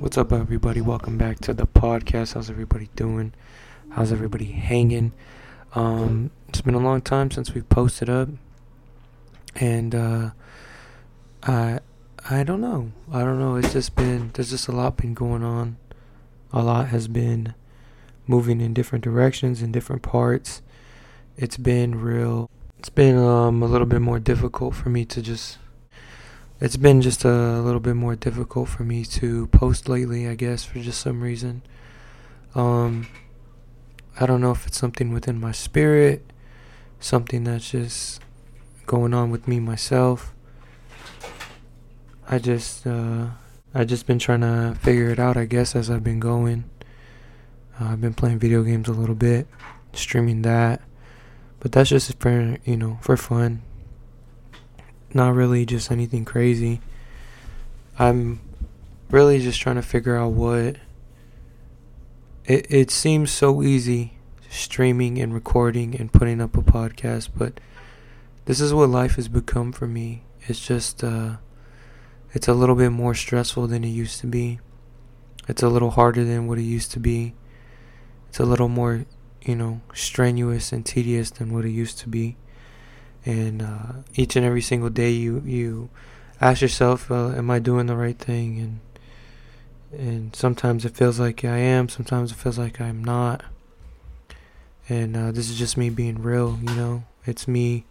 What's up, everybody? Welcome back to the podcast. How's everybody doing? How's everybody hanging? Um, it's been a long time since we've posted up, and uh, I I don't know. I don't know. It's just been there's just a lot been going on. A lot has been moving in different directions in different parts. It's been real. It's been um, a little bit more difficult for me to just it's been just a little bit more difficult for me to post lately, I guess, for just some reason. Um, I don't know if it's something within my spirit, something that's just going on with me myself. I just, uh, I just been trying to figure it out, I guess, as I've been going. Uh, I've been playing video games a little bit, streaming that, but that's just for you know for fun not really just anything crazy. I'm really just trying to figure out what it it seems so easy streaming and recording and putting up a podcast, but this is what life has become for me. It's just uh it's a little bit more stressful than it used to be. It's a little harder than what it used to be. It's a little more, you know, strenuous and tedious than what it used to be and uh, each and every single day you you ask yourself uh, am i doing the right thing? And and sometimes it feels like i am sometimes it feels like i'm not. And uh, this is just me being real you know? It's me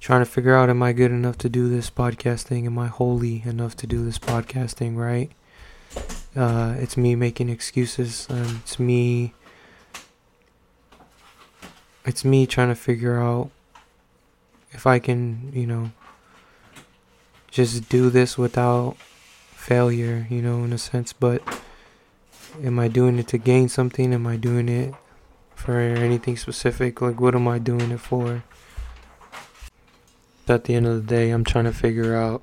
trying to figure out am i good enough to do this podcasting? Am i holy enough to do this podcasting right? Uh, it's me making excuses. Um, it's me it's me trying to figure out if I can, you know, just do this without failure, you know, in a sense, but am I doing it to gain something? Am I doing it for anything specific? Like, what am I doing it for? At the end of the day, I'm trying to figure out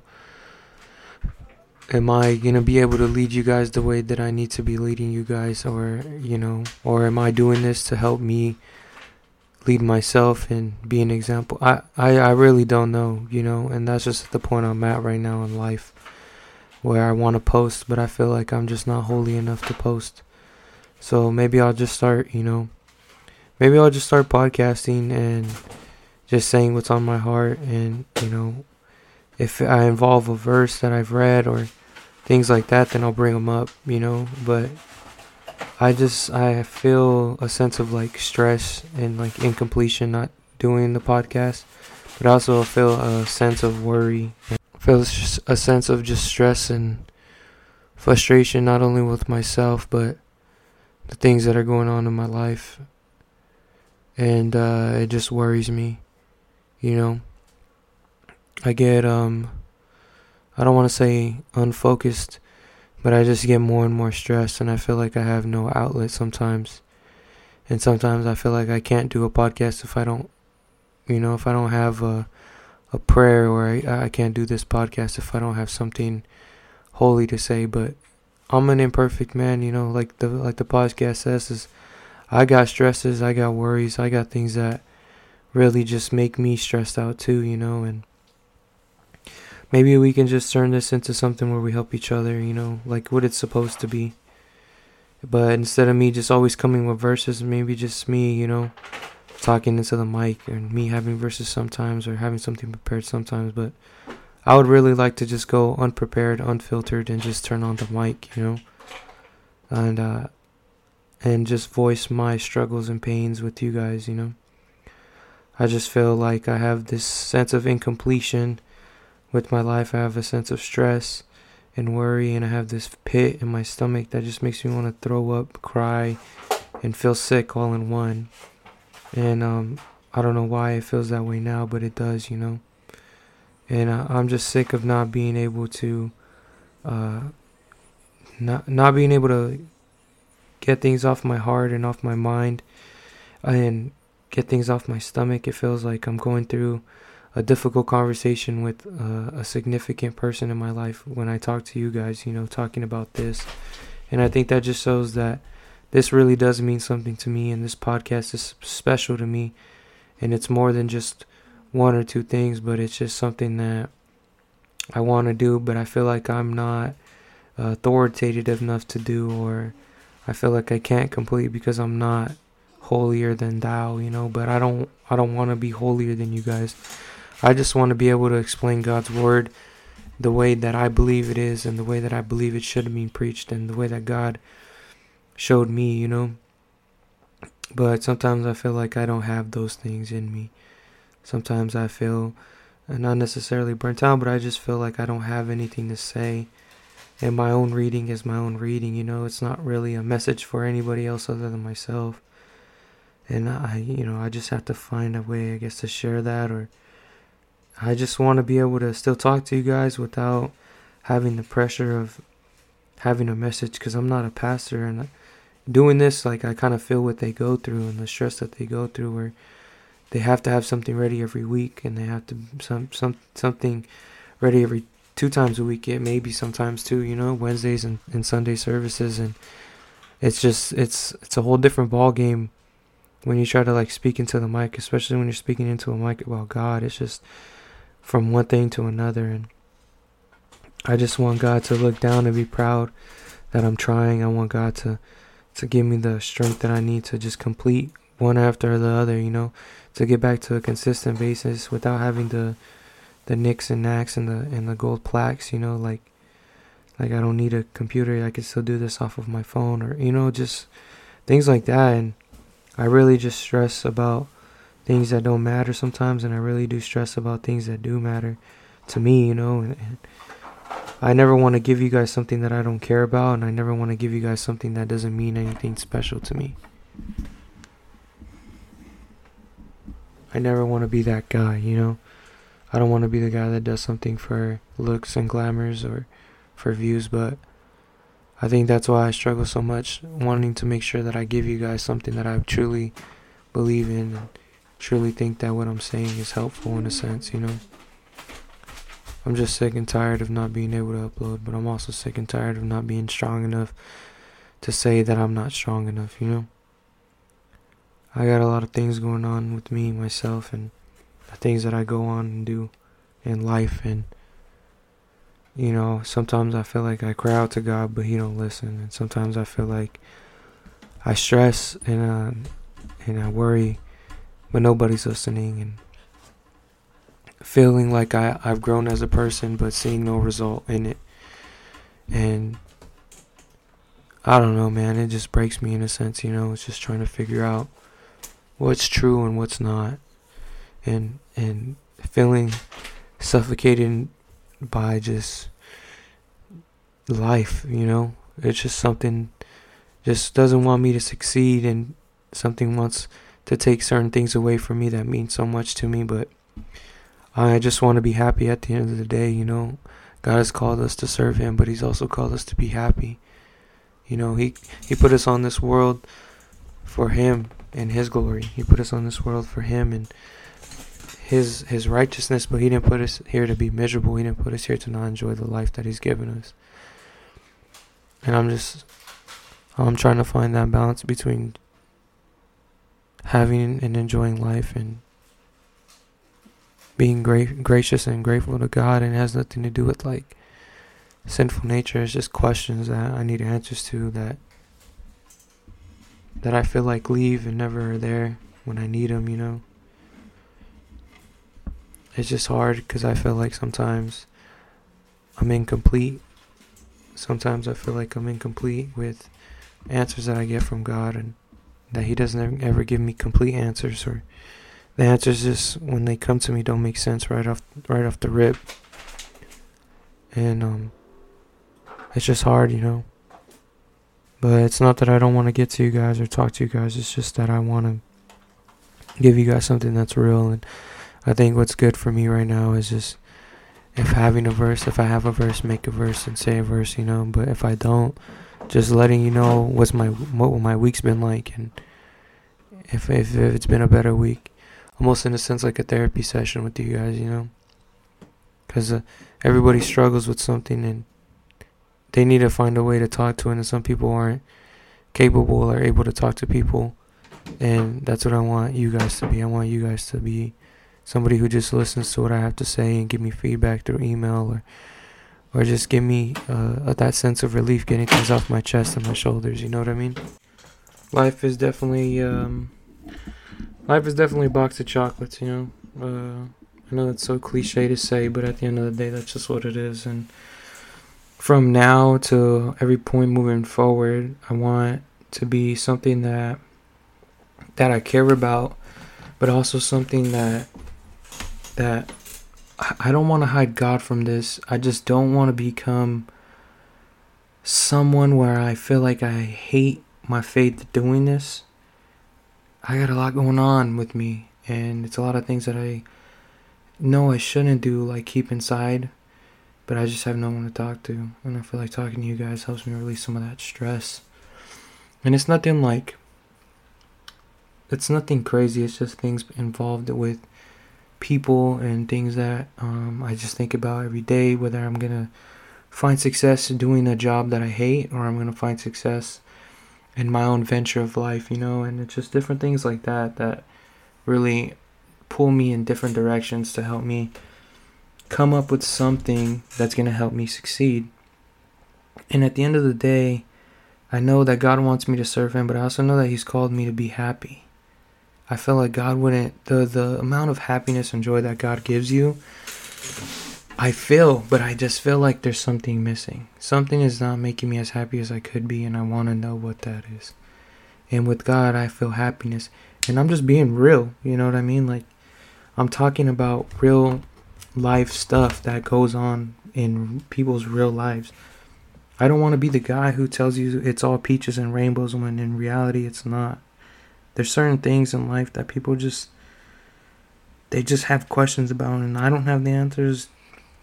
am I going to be able to lead you guys the way that I need to be leading you guys or, you know, or am I doing this to help me lead myself and be an example. I, I, I really don't know, you know, and that's just the point I'm at right now in life where I want to post, but I feel like I'm just not holy enough to post. So maybe I'll just start, you know, maybe I'll just start podcasting and just saying what's on my heart. And, you know, if I involve a verse that I've read or things like that, then I'll bring them up, you know, but I just I feel a sense of like stress and like incompletion not doing the podcast, but also feel a sense of worry. I feel a sense of just stress and frustration not only with myself but the things that are going on in my life, and uh, it just worries me. You know, I get um, I don't want to say unfocused but I just get more and more stressed, and I feel like I have no outlet sometimes. And sometimes I feel like I can't do a podcast if I don't, you know, if I don't have a, a prayer, or I, I can't do this podcast if I don't have something holy to say. But I'm an imperfect man, you know, like the like the podcast says, is I got stresses, I got worries, I got things that really just make me stressed out too, you know, and maybe we can just turn this into something where we help each other, you know, like what it's supposed to be. But instead of me just always coming with verses, maybe just me, you know, talking into the mic and me having verses sometimes or having something prepared sometimes. But I would really like to just go unprepared, unfiltered, and just turn on the mic, you know, and uh, and just voice my struggles and pains with you guys, you know. I just feel like I have this sense of incompletion with my life. I have a sense of stress and worry, and I have this pit in my stomach that just makes me want to throw up, cry, and feel sick all in one. And um, I don't know why it feels that way now, but it does, you know. And uh, I'm just sick of not being able to, uh, not not being able to get things off my heart and off my mind, and get things off my stomach. It feels like I'm going through a difficult conversation with uh, a significant person in my life when I talk to you guys, you know, talking about this. And I think that just shows that this really does mean something to me, and this podcast is special to me. And it's more than just one or two things, but it's just something that I want to do, but I feel like I'm not authoritative enough to do, or I feel like I can't complete because I'm not holier than thou, you know. But I don't, I don't want to be holier than you guys. I just want to be able to explain God's word the way that I believe it is, and the way that I believe it should have been preached, and the way that God showed me, you know. But sometimes I feel like I don't have those things in me. Sometimes I feel uh, not necessarily burnt out, but I just feel like I don't have anything to say. And my own reading is my own reading, you know, it's not really a message for anybody else other than myself. And I, you know, I just have to find a way, I guess, to share that, or I just want to be able to still talk to you guys without having the pressure of having a message because I'm not a pastor and doing this, like, I kind of feel what they go through and the stress that they go through where they have to have something ready every week and they have to some some something ready every two times a week it maybe sometimes two you know wednesdays and, and sunday services and it's just it's it's a whole different ball game when you try to like speak into the mic especially when you're speaking into a mic about god. It's just from one thing to another and i just want god to look down and be proud that i'm trying. I want god to to give me the strength that i need to just complete one after the other you know to get back to a consistent basis without having the the nicks and knacks and the and the gold plaques, you know, like like I don't need a computer, I can still do this off of my phone or you know, just things like that. And I really just stress about things that don't matter sometimes and I really do stress about things that do matter to me, you know, and, and I never want to give you guys something that I don't care about and I never want to give you guys something that doesn't mean anything special to me. I never want to be that guy, you know? I don't want to be the guy that does something for looks and glamours or for views, but I think that's why I struggle so much, wanting to make sure that I give you guys something that I truly believe in truly think that what I'm saying is helpful in a sense, you know? I'm just sick and tired of not being able to upload, but I'm also sick and tired of not being strong enough to say that I'm not strong enough, you know? I got a lot of things going on with me, myself, and the things that I go on and do in life. And, you know, sometimes I feel like I cry out to God, but He don't listen. And sometimes I feel like I stress and, uh, and I worry, but nobody's listening. And feeling like I, I've grown as a person, but seeing no result in it. And I don't know, man. It just breaks me in a sense, you know. It's just trying to figure out what's true and what's not and and feeling suffocated by just life you know it's just something just doesn't want me to succeed and something wants to take certain things away from me that mean so much to me but i just want to be happy at the end of the day you know god has called us to serve him but he's also called us to be happy you know he he put us on this world for him and his glory. He put us on this world for him and his his righteousness, but he didn't put us here to be miserable. He didn't put us here to not enjoy the life that he's given us. And I'm just I'm trying to find that balance between having and enjoying life and being great, gracious and grateful to God and has nothing to do with like sinful nature. It's just questions that I need answers to that that I feel like leave and never are there when I need them, you know. It's just hard because I feel like sometimes I'm incomplete. Sometimes I feel like I'm incomplete with answers that I get from God and that He doesn't ever give me complete answers or the answers just when they come to me don't make sense right off right off the rip. And um it's just hard, you know. But it's not that I don't want to get to you guys or talk to you guys. It's just that I want to give you guys something that's real. And I think what's good for me right now is just if having a verse, if I have a verse, make a verse and say a verse, you know. But if I don't, just letting you know what's my what my week's been like and if if, if it's been a better week, almost in a sense like a therapy session with you guys, you know. Because uh, everybody struggles with something and they need to find a way to talk to it and some people aren't capable or able to talk to people and that's what I want you guys to be. I want you guys to be somebody who just listens to what I have to say and give me feedback through email or or just give me uh, that sense of relief getting things off my chest and my shoulders. You know what I mean? Life is definitely um, life is definitely a box of chocolates. You know, uh, I know that's so cliche to say, but at the end of the day, that's just what it is. And from now to every point moving forward, I want to be something that that I care about, but also something that that I don't want to hide God from this. I just don't want to become someone where I feel like I hate my faith doing this. I got a lot going on with me, and it's a lot of things that I know I shouldn't do, like keep inside, but I just have no one to talk to. And I feel like talking to you guys helps me release some of that stress. And it's nothing like, it's nothing crazy, it's just things involved with people and things that um, I just think about every day, whether I'm to find success doing a job that I hate or I'm to find success in my own venture of life, you know, and it's just different things like that that really pull me in different directions to help me come up with something that's going to help me succeed. And at the end of the day, I know that God wants me to serve Him, but I also know that He's called me to be happy. I feel like God wouldn't the the amount of happiness and joy that God gives you. I feel, but I just feel like there's something missing. Something is not making me as happy as I could be, and I want to know what that is. And with God, I feel happiness, and I'm just being real. You know what I mean? Like I'm talking about real life stuff that goes on in people's real lives. I don't want to be the guy who tells you it's all peaches and rainbows when in reality it's not there's certain things in life that people just they just have questions about and I don't have the answers.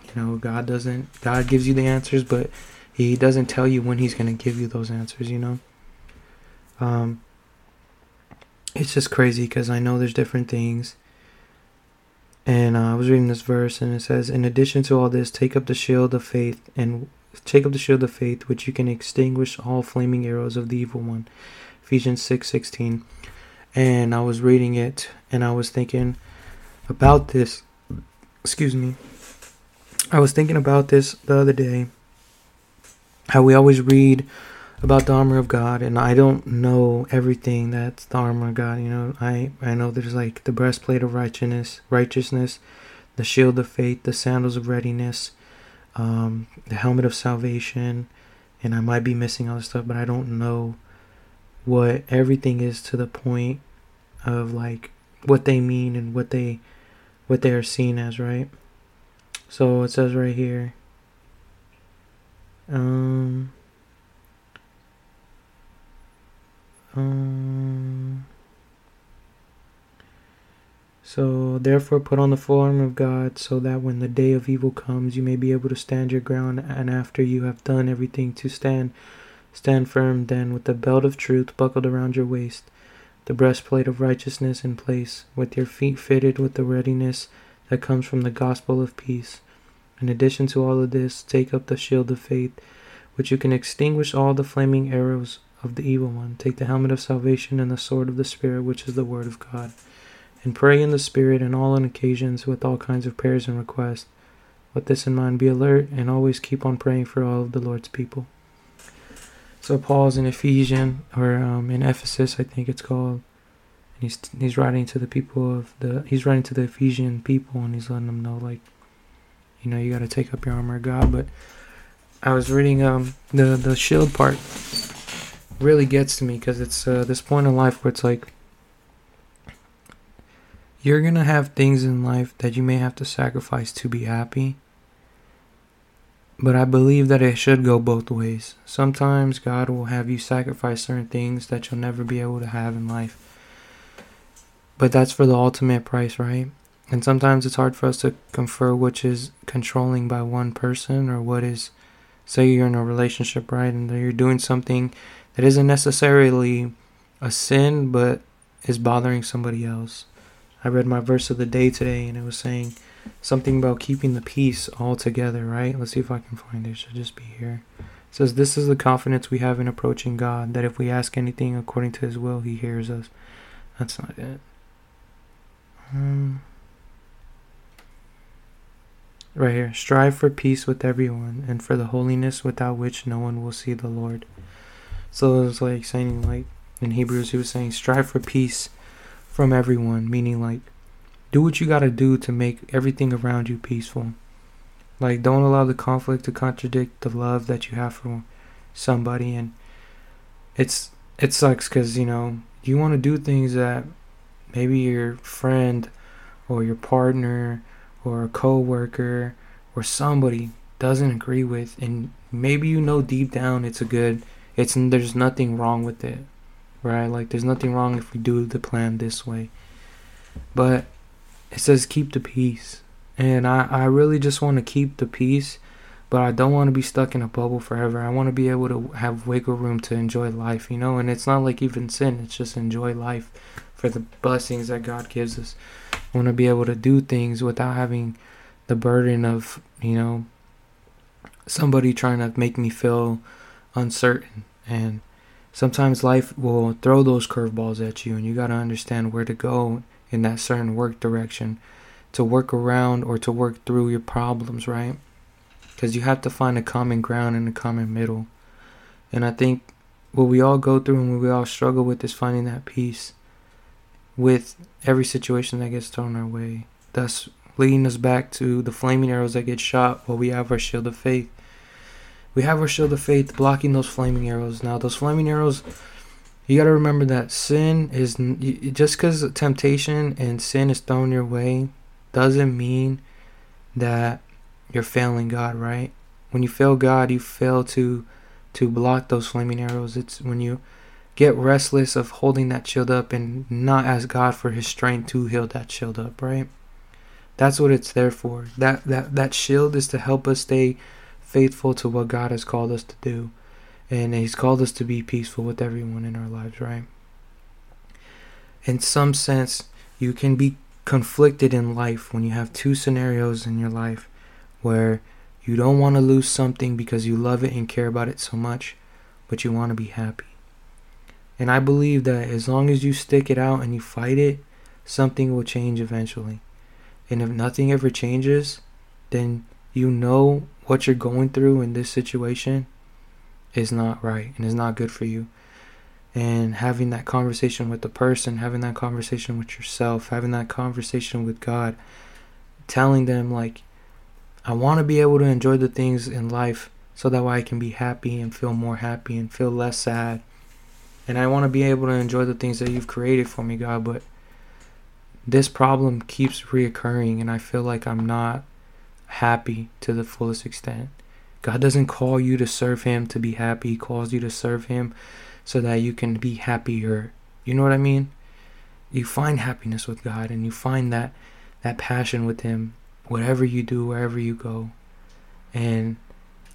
You know, God doesn't God gives you the answers, but he doesn't tell you when he's going to give you those answers, you know? Um it's just crazy because I know there's different things. And uh, I was reading this verse and it says, In addition to all this, take up the shield of faith and take up the shield of faith, which you can extinguish all flaming arrows of the evil one. Ephesians six sixteen and I was reading it and I was thinking about this. Excuse me. I was thinking about this the other day. How we always read about the armor of God, and I don't know everything that's the armor of God. You know, I I know there's like the breastplate of righteousness, righteousness, the shield of faith, the sandals of readiness, um, the helmet of salvation, and I might be missing other stuff, but I don't know what everything is to the point of like what they mean and what they what they are seen as, right? So it says right here. Um um so therefore put on the full armor of God so that when the day of evil comes you may be able to stand your ground and after you have done everything to stand Stand firm then with the belt of truth buckled around your waist, the breastplate of righteousness in place, with your feet fitted with the readiness that comes from the gospel of peace. In addition to all of this, take up the shield of faith, which you can extinguish all the flaming arrows of the evil one. Take the helmet of salvation and the sword of the Spirit, which is the word of God. And pray in the Spirit on all occasions with all kinds of prayers and requests. With this in mind, be alert and always keep on praying for all of the Lord's people. So Paul's in Ephesian or um, in Ephesus, I think it's called. And he's he's writing to the people of the he's writing to the Ephesian people, and he's letting them know like, you know, you got to take up your armor of God. But I was reading um the the shield part really gets to me because it's uh, this point in life where it's like you're gonna have things in life that you may have to sacrifice to be happy but I believe that it should go both ways. Sometimes God will have you sacrifice certain things that you'll never be able to have in life. But that's for the ultimate price, right? And sometimes it's hard for us to confer which is controlling by one person or what is, say, you're in a relationship, right? And you're doing something that isn't necessarily a sin, but is bothering somebody else. I read my verse of the day today and it was saying, something about keeping the peace all together, right? Let's see if I can find it. it should just be here. It says, This is the confidence we have in approaching God, that if we ask anything according to his will, he hears us. That's not it. Um, right here. Strive for peace with everyone and for the holiness without which no one will see the Lord. So it was like saying like in Hebrews he was saying strive for peace from everyone, meaning like do what you got to do to make everything around you peaceful. Like don't allow the conflict to contradict the love that you have for somebody. And it's it sucks cuz you know, you want to do things that maybe your friend or your partner or a coworker or somebody doesn't agree with. And maybe you know deep down it's a good it's there's nothing wrong with it right? Like there's nothing wrong if we do the plan this way. But it says keep the peace. And i i really just want to keep the peace but i don't want to be stuck in a bubble forever. I want to be able to have wiggle room to enjoy life you know? And it's not like even sin it's just enjoy life for the blessings that god gives us. I want to be able to do things without having the burden of, you know, somebody trying to make me feel uncertain. And sometimes life will throw those curveballs at you, and you got to understand where to go in that certain work direction to work around or to work through your problems, right? Because you have to find a common ground and a common middle. And I think what we all go through and what we all struggle with is finding that peace with every situation that gets thrown our way, thus leading us back to the flaming arrows that get shot while we have our shield of faith. We have our shield of faith blocking those flaming arrows. Now, those flaming arrows, you got to remember that sin is just because temptation and sin is thrown your way doesn't mean that you're failing God, right? When you fail God, you fail to to block those flaming arrows. It's when you get restless of holding that shield up and not ask God for his strength to hold that shield up, right? That's what it's there for. That that that shield is to help us stay faithful to what God has called us to do. And he's called us to be peaceful with everyone in our lives, right? In some sense, you can be conflicted in life when you have two scenarios in your life where you don't want to lose something because you love it and care about it so much, but you want to be happy. And I believe that as long as you stick it out and you fight it, something will change eventually. And if nothing ever changes, then you know what you're going through in this situation is not right and is not good for you. And having that conversation with the person, having that conversation with yourself, having that conversation with God, telling them, like, I want to be able to enjoy the things in life so that way I can be happy and feel more happy and feel less sad and I want to be able to enjoy the things that you've created for me, God, but this problem keeps reoccurring and I feel like I'm not happy to the fullest extent. God doesn't call you to serve him to be happy. He calls you to serve him so that you can be happier. You know what I mean? You find happiness with God and you find that that passion with him whatever you do, wherever you go. And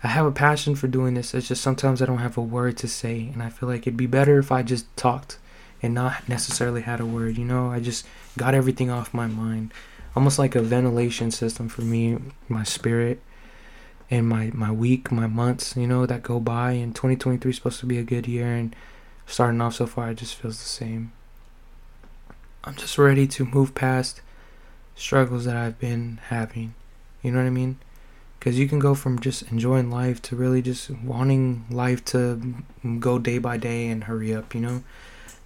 I have a passion for doing this. It's just sometimes I don't have a word to say, and I feel like it'd be better if I just talked and not necessarily had a word. You know, I just got everything off my mind, almost like a ventilation system for me, my spirit, and my my week, my months. You know, that go by. And 2023 is supposed to be a good year, and starting off so far, it just feels the same. I'm just ready to move past struggles that I've been having. You know what I mean? because you can go from just enjoying life to really just wanting life to go day by day and hurry up you know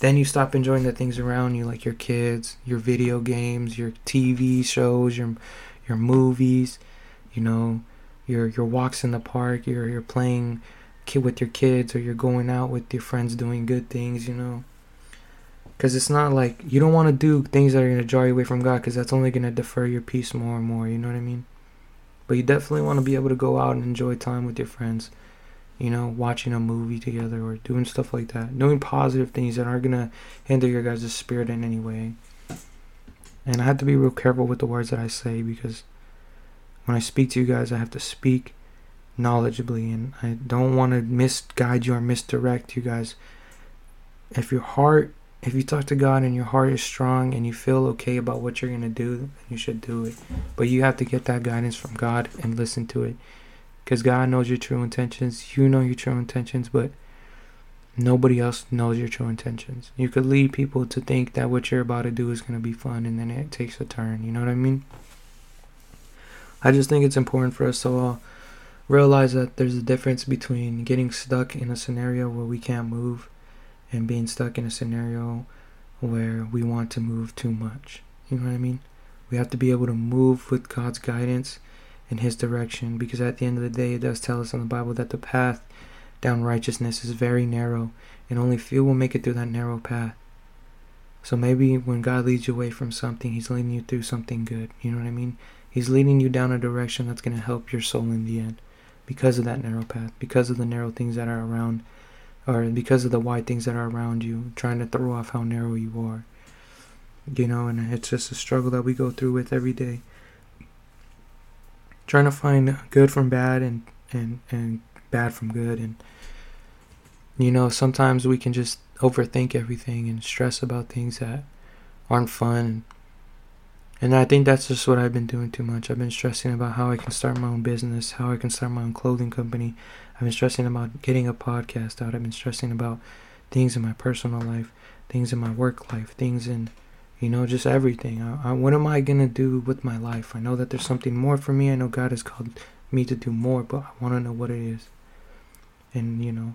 then you stop enjoying the things around you like your kids your video games your tv shows your your movies you know your your walks in the park you're you're playing kid with your kids or you're going out with your friends doing good things you know because it's not like you don't want to do things that are going to draw you away from god because that's only going to defer your peace more and more you know what i mean but you definitely want to be able to go out and enjoy time with your friends. You know, watching a movie together or doing stuff like that. Doing positive things that aren't going to hinder your guys' spirit in any way. And I have to be real careful with the words that I say because when I speak to you guys, I have to speak knowledgeably and I don't want to misguide you or misdirect you guys. If your heart if you talk to God and your heart is strong and you feel okay about what you're going to do, you should do it. But you have to get that guidance from God and listen to it. Because God knows your true intentions. You know your true intentions, but nobody else knows your true intentions. You could lead people to think that what you're about to do is going to be fun and then it takes a turn. You know what I mean? I just think it's important for us to all realize that there's a difference between getting stuck in a scenario where we can't move and being stuck in a scenario where we want to move too much. You know what I mean? We have to be able to move with God's guidance and His direction because at the end of the day, it does tell us in the Bible that the path down righteousness is very narrow and only few will make it through that narrow path. So maybe when God leads you away from something, He's leading you through something good. You know what I mean? He's leading you down a direction that's going to help your soul in the end because of that narrow path, because of the narrow things that are around, or because of the wide things that are around you, trying to throw off how narrow you are. You know, and it's just a struggle that we go through with every day. Trying to find good from bad and, and, and bad from good. And, you know, sometimes we can just overthink everything and stress about things that aren't fun. And I think that's just what I've been doing too much. I've been stressing about how I can start my own business, how I can start my own clothing company. I've been stressing about getting a podcast out. I've been stressing about things in my personal life, things in my work life, things in, you know, just everything. I, I, what am I going to do with my life? I know that there's something more for me. I know God has called me to do more, but I want to know what it is. And, you know,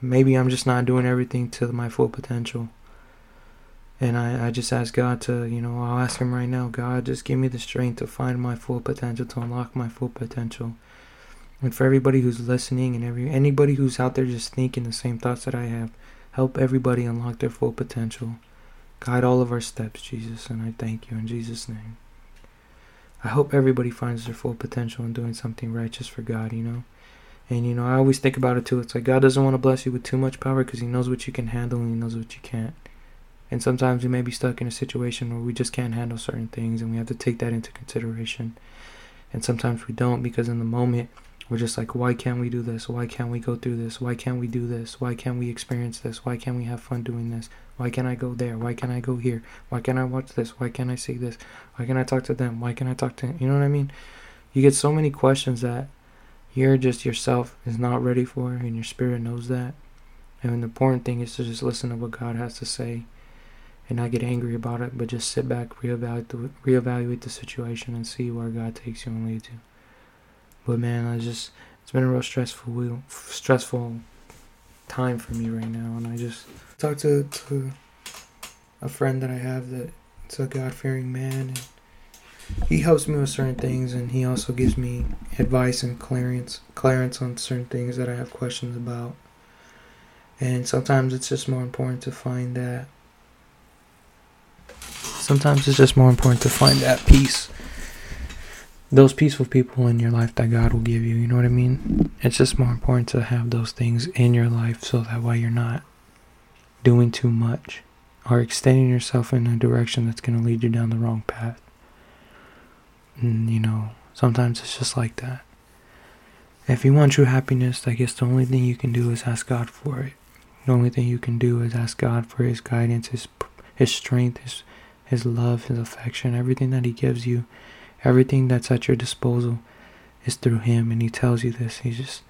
maybe I'm just not doing everything to my full potential. And I, I just ask God to, you know, I'll ask Him right now, God, just give me the strength to find my full potential, to unlock my full potential. And for everybody who's listening and every anybody who's out there just thinking the same thoughts that I have, help everybody unlock their full potential. Guide all of our steps, Jesus, and I thank you in Jesus' name. I hope everybody finds their full potential in doing something righteous for God, you know. And you know, I always think about it too. It's like God doesn't want to bless you with too much power because He knows what you can handle and He knows what you can't. And sometimes we may be stuck in a situation where we just can't handle certain things and we have to take that into consideration. And sometimes we don't because in the moment we're just like, why can't we do this? Why can't we go through this? Why can't we do this? Why can't we experience this? Why can't we have fun doing this? Why can't I go there? Why can't I go here? Why can't I watch this? Why can't I see this? Why can't I talk to them? Why can't I talk to him? You know what I mean? You get so many questions that you're just yourself is not ready for and your spirit knows that. And the important thing is to just listen to what God has to say and not get angry about it, but just sit back, reevaluate the, reevaluate the situation, and see where God takes you and leads you. But man, I just it's been a real stressful stressful time for me right now, and I just talked to, to a friend that I have that it's a God fearing man, and he helps me with certain things, and he also gives me advice and clearance clearance on certain things that I have questions about. And sometimes it's just more important to find that Sometimes it's just more important to find that peace. Those peaceful people in your life that God will give you, you know what I mean? It's just more important to have those things in your life so that way you're not doing too much or extending yourself in a direction that's going to lead you down the wrong path. And, you know, sometimes it's just like that. If you want true happiness, I guess the only thing you can do is ask God for it. The only thing you can do is ask God for His guidance, His His strength, His his love, His affection, everything that He gives you, everything that's at your disposal is through Him. And He tells you this. He's just,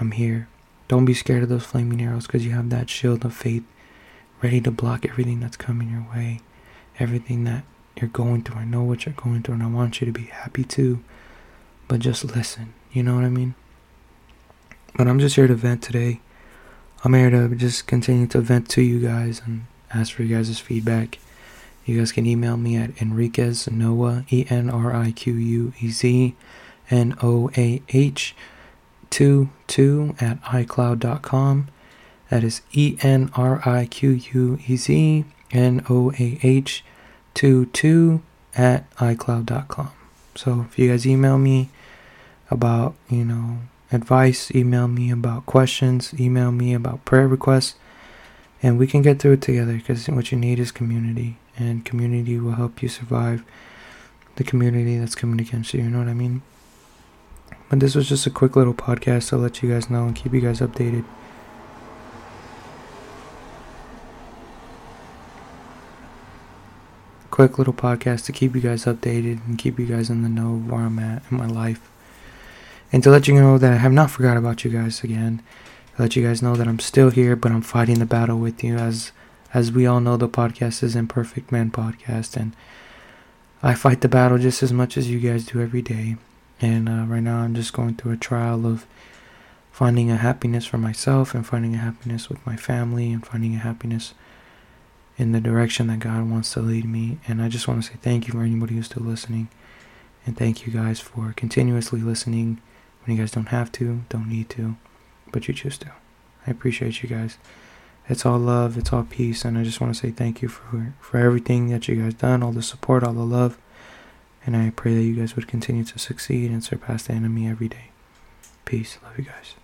I'm here. Don't be scared of those flaming arrows because you have that shield of faith ready to block everything that's coming your way, everything that you're going through. I know what you're going through, and I want you to be happy too. But just listen. You know what I mean? But I'm just here to vent today. I'm here to just continue to vent to you guys and ask for you guys' feedback. You guys can email me at Enriquez Noah, E N R I Q U E Z N O A H 2 2 at iCloud.com. That is E N R I Q U E Z N O A H 2 2 at iCloud.com. So if you guys email me about, you know, advice, email me about questions, email me about prayer requests, and we can get through it together because what you need is community and community will help you survive the community that's coming against you. You know what I mean? But this was just a quick little podcast to let you guys know and keep you guys updated. Quick little podcast to keep you guys updated and keep you guys in the know of where I'm at in my life. And to let you know that I have not forgot about you guys again. let you guys know that I'm still here, but I'm fighting the battle with you as as we all know, the podcast is Imperfect Man Podcast, and I fight the battle just as much as you guys do every day. And uh, right now, I'm just going through a trial of finding a happiness for myself and finding a happiness with my family and finding a happiness in the direction that God wants to lead me. And I just want to say thank you for anybody who's still listening. And thank you guys for continuously listening when you guys don't have to, don't need to, but you choose to. I appreciate you guys. It's all love, it's all peace, and I just want to say thank you for for everything that you guys done, all the support, all the love. And I pray that you guys would continue to succeed and surpass the enemy every day. Peace. Love you guys.